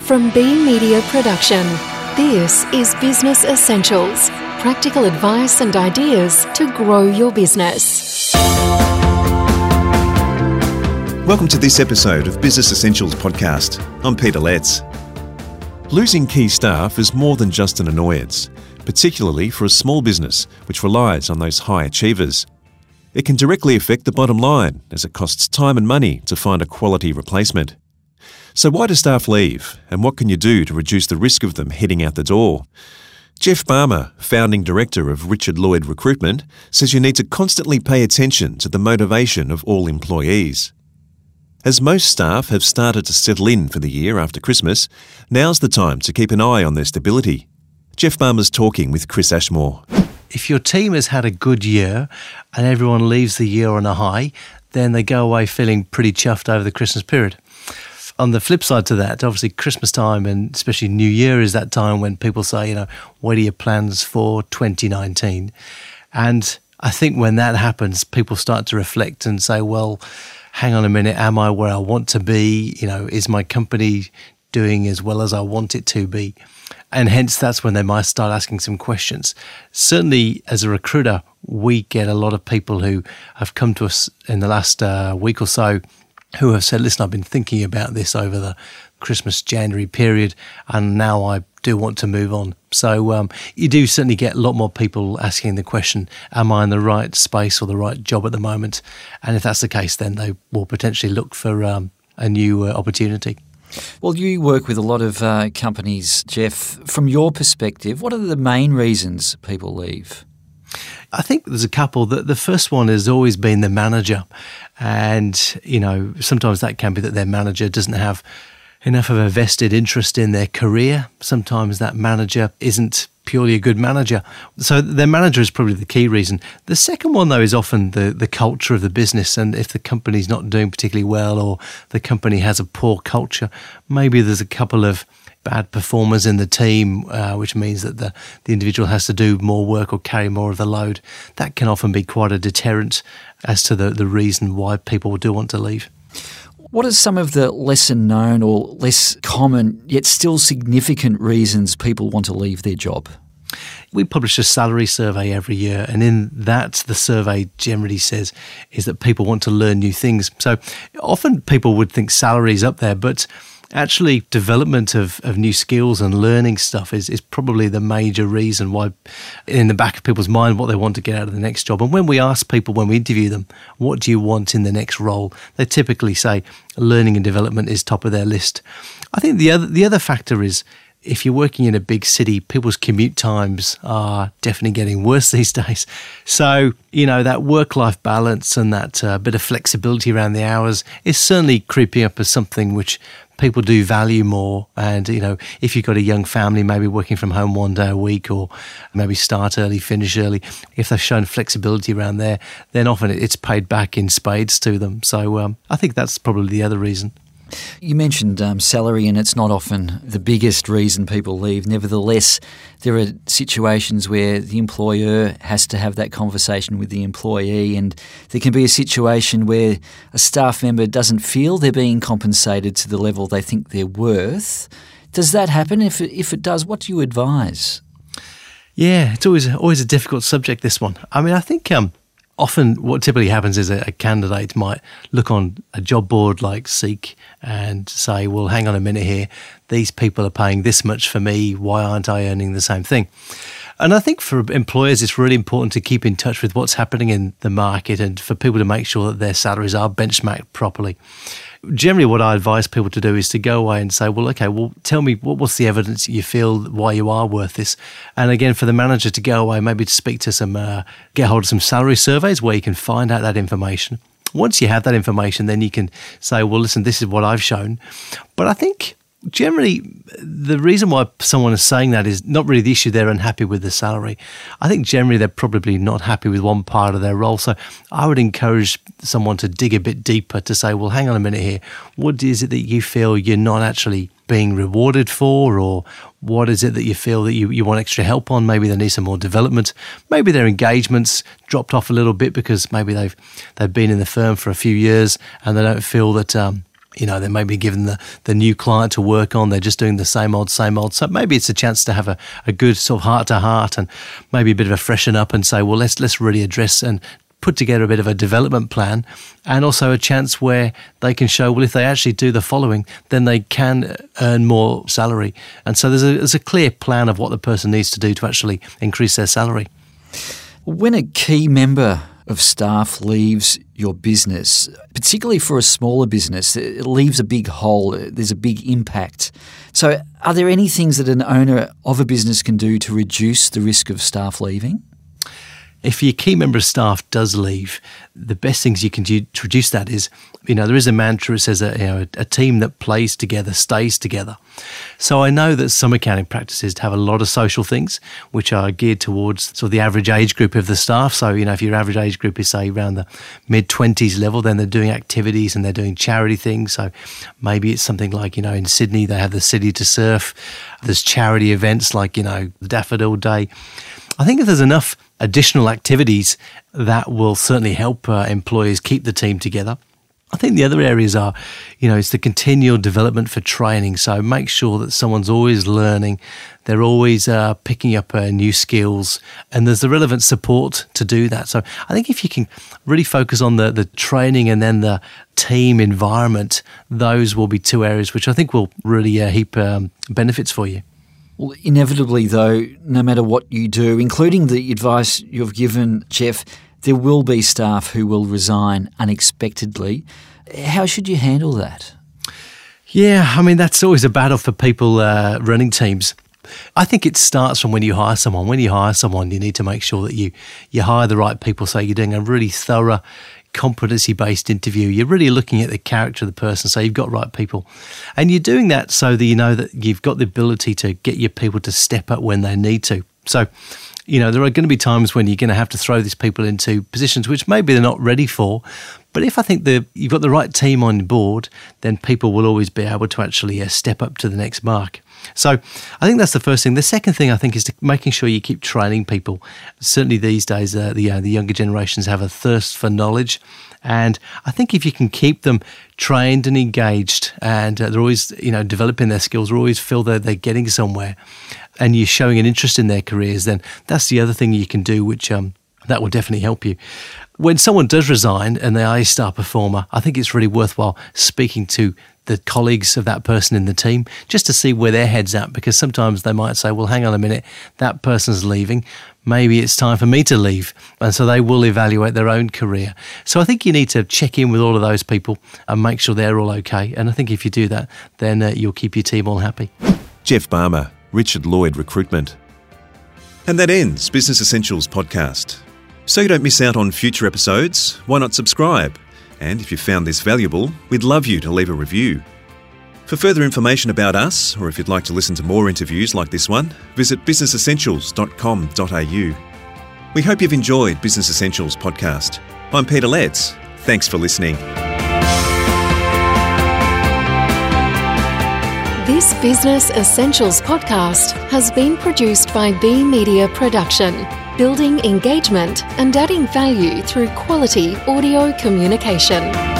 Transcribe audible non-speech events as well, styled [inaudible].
From B Media Production, this is Business Essentials practical advice and ideas to grow your business. Welcome to this episode of Business Essentials podcast. I'm Peter Letts. Losing key staff is more than just an annoyance, particularly for a small business which relies on those high achievers. It can directly affect the bottom line as it costs time and money to find a quality replacement. So, why do staff leave, and what can you do to reduce the risk of them heading out the door? Jeff Barmer, founding director of Richard Lloyd Recruitment, says you need to constantly pay attention to the motivation of all employees. As most staff have started to settle in for the year after Christmas, now's the time to keep an eye on their stability. Jeff Barmer's talking with Chris Ashmore. If your team has had a good year and everyone leaves the year on a high, then they go away feeling pretty chuffed over the Christmas period on the flip side to that, obviously Christmas time and especially New Year is that time when people say, you know, what are your plans for 2019? And I think when that happens, people start to reflect and say, well, hang on a minute, am I where I want to be? You know, is my company doing as well as I want it to be? And hence, that's when they might start asking some questions. Certainly, as a recruiter, we get a lot of people who have come to us in the last uh, week or so who have said, listen, I've been thinking about this over the Christmas January period, and now I do want to move on. So um, you do certainly get a lot more people asking the question, am I in the right space or the right job at the moment? And if that's the case, then they will potentially look for um, a new uh, opportunity. Well, you work with a lot of uh, companies, Jeff. From your perspective, what are the main reasons people leave? I think there's a couple. The, the first one has always been the manager. And, you know, sometimes that can be that their manager doesn't have enough of a vested interest in their career. Sometimes that manager isn't purely a good manager. So their manager is probably the key reason. The second one, though, is often the, the culture of the business. And if the company's not doing particularly well or the company has a poor culture, maybe there's a couple of bad performers in the team, uh, which means that the, the individual has to do more work or carry more of the load. That can often be quite a deterrent as to the, the reason why people do want to leave. What are some of the lesser known or less common, yet still significant reasons people want to leave their job? We publish a salary survey every year, and in that, the survey generally says is that people want to learn new things. So often people would think salary is up there, but actually development of, of new skills and learning stuff is, is probably the major reason why in the back of people's mind what they want to get out of the next job. And when we ask people when we interview them what do you want in the next role? they typically say learning and development is top of their list. I think the other the other factor is if you're working in a big city, people's commute times are definitely getting [laughs] worse these days. So, you know, that work life balance and that uh, bit of flexibility around the hours is certainly creeping up as something which people do value more. And, you know, if you've got a young family, maybe working from home one day a week or maybe start early, finish early, if they've shown flexibility around there, then often it's paid back in spades to them. So um, I think that's probably the other reason. You mentioned um, salary, and it's not often the biggest reason people leave. Nevertheless, there are situations where the employer has to have that conversation with the employee, and there can be a situation where a staff member doesn't feel they're being compensated to the level they think they're worth. Does that happen? If it, if it does, what do you advise? Yeah, it's always always a difficult subject. This one. I mean, I think um, often what typically happens is a, a, candidate might look on a job board like Seek and say, well, hang on a minute here. These people are paying this much for me. Why aren't I earning the same thing? And I think for employers, it's really important to keep in touch with what's happening in the market and for people to make sure that their salaries are benchmarked properly generally what I advise people to do is to go away and say, well, okay, well, tell me what, what's the evidence you feel why you are worth this? And again, for the manager to go away, maybe to speak to some, uh, get hold of some salary surveys where you can find out that information. Once you have that information, then you can say, well, listen, this is what I've shown. But I think generally the reason why someone is saying that is not really the issue they're unhappy with the salary. I think generally they're probably not happy with one part of their role. So i would encourage someone to dig a bit deeper to say well hang on a minute here. What is it that you feel you're not actually being rewarded for? Or what is it that you feel that you, you want extra help on? Maybe they need some more development. Maybe their engagements dropped off a little bit because maybe they've they've been in the firm for a few years and they don't feel that um, you know, they may be given the, the new client to work on. They're just doing the same old, same old. So maybe it's a chance to have a, a good sort of heart to heart and maybe a bit of a freshen up and say, well, let's let's really address and put together a bit of a development plan and also a chance where they can show, well, if they actually do the following, then they can earn more salary. And so there's a, there's a clear plan of what the person needs to do to actually increase their salary. When a key member of staff leaves your business, particularly for a smaller business, it leaves a big hole. There's a big impact. So, are there any things that an owner of a business can do to reduce the risk of staff leaving? If your key member of staff does leave, the best things you can do to reduce that is, you know, there is a mantra that says a, you know, a team that plays together stays together. So I know that some accounting practices have a lot of social things which are geared towards sort of the average age group of the staff. So, you know, if your average age group is say around the mid 20s level, then they're doing activities and they're doing charity things. So maybe it's something like, you know, in Sydney, they have the City to Surf. There's charity events like, you know, the Daffodil Day. I think if there's enough additional activities that will certainly help uh, employers keep the team together. I think the other areas are, you know, it's the continual development for training. So make sure that someone's always learning, they're always uh, picking up uh, new skills, and there's the relevant support to do that. So I think if you can really focus on the the training and then the team environment, those will be two areas which I think will really uh, heap um, benefits for you. Well, inevitably, though, no matter what you do, including the advice you've given, Jeff, there will be staff who will resign unexpectedly. How should you handle that? Yeah, I mean, that's always a battle for people uh, running teams. I think it starts from when you hire someone. When you hire someone, you need to make sure that you you hire the right people. So you're doing a really thorough competency based interview. You're really looking at the character of the person, so you've got right people. And you're doing that so that you know that you've got the ability to get your people to step up when they need to. So, you know, there are going to be times when you're going to have to throw these people into positions which maybe they're not ready for. But if I think that you've got the right team on board, then people will always be able to actually uh, step up to the next mark. So I think that's the first thing. The second thing I think is making sure you keep training people. Certainly these days, uh, the uh, the younger generations have a thirst for knowledge, and I think if you can keep them trained and engaged, and uh, they're always you know developing their skills, or always feel that they're getting somewhere, and you're showing an interest in their careers, then that's the other thing you can do, which um, that will definitely help you. When someone does resign and they are a star performer, I think it's really worthwhile speaking to the colleagues of that person in the team just to see where their head's at because sometimes they might say, well, hang on a minute, that person's leaving. Maybe it's time for me to leave. And so they will evaluate their own career. So I think you need to check in with all of those people and make sure they're all okay. And I think if you do that, then uh, you'll keep your team all happy. Jeff Barmer, Richard Lloyd Recruitment. And that ends Business Essentials podcast. So you don't miss out on future episodes, why not subscribe? And if you found this valuable, we'd love you to leave a review. For further information about us, or if you'd like to listen to more interviews like this one, visit businessessentials.com.au. We hope you've enjoyed Business Essentials podcast. I'm Peter Letts. Thanks for listening. This Business Essentials podcast has been produced by B Media Production building engagement and adding value through quality audio communication.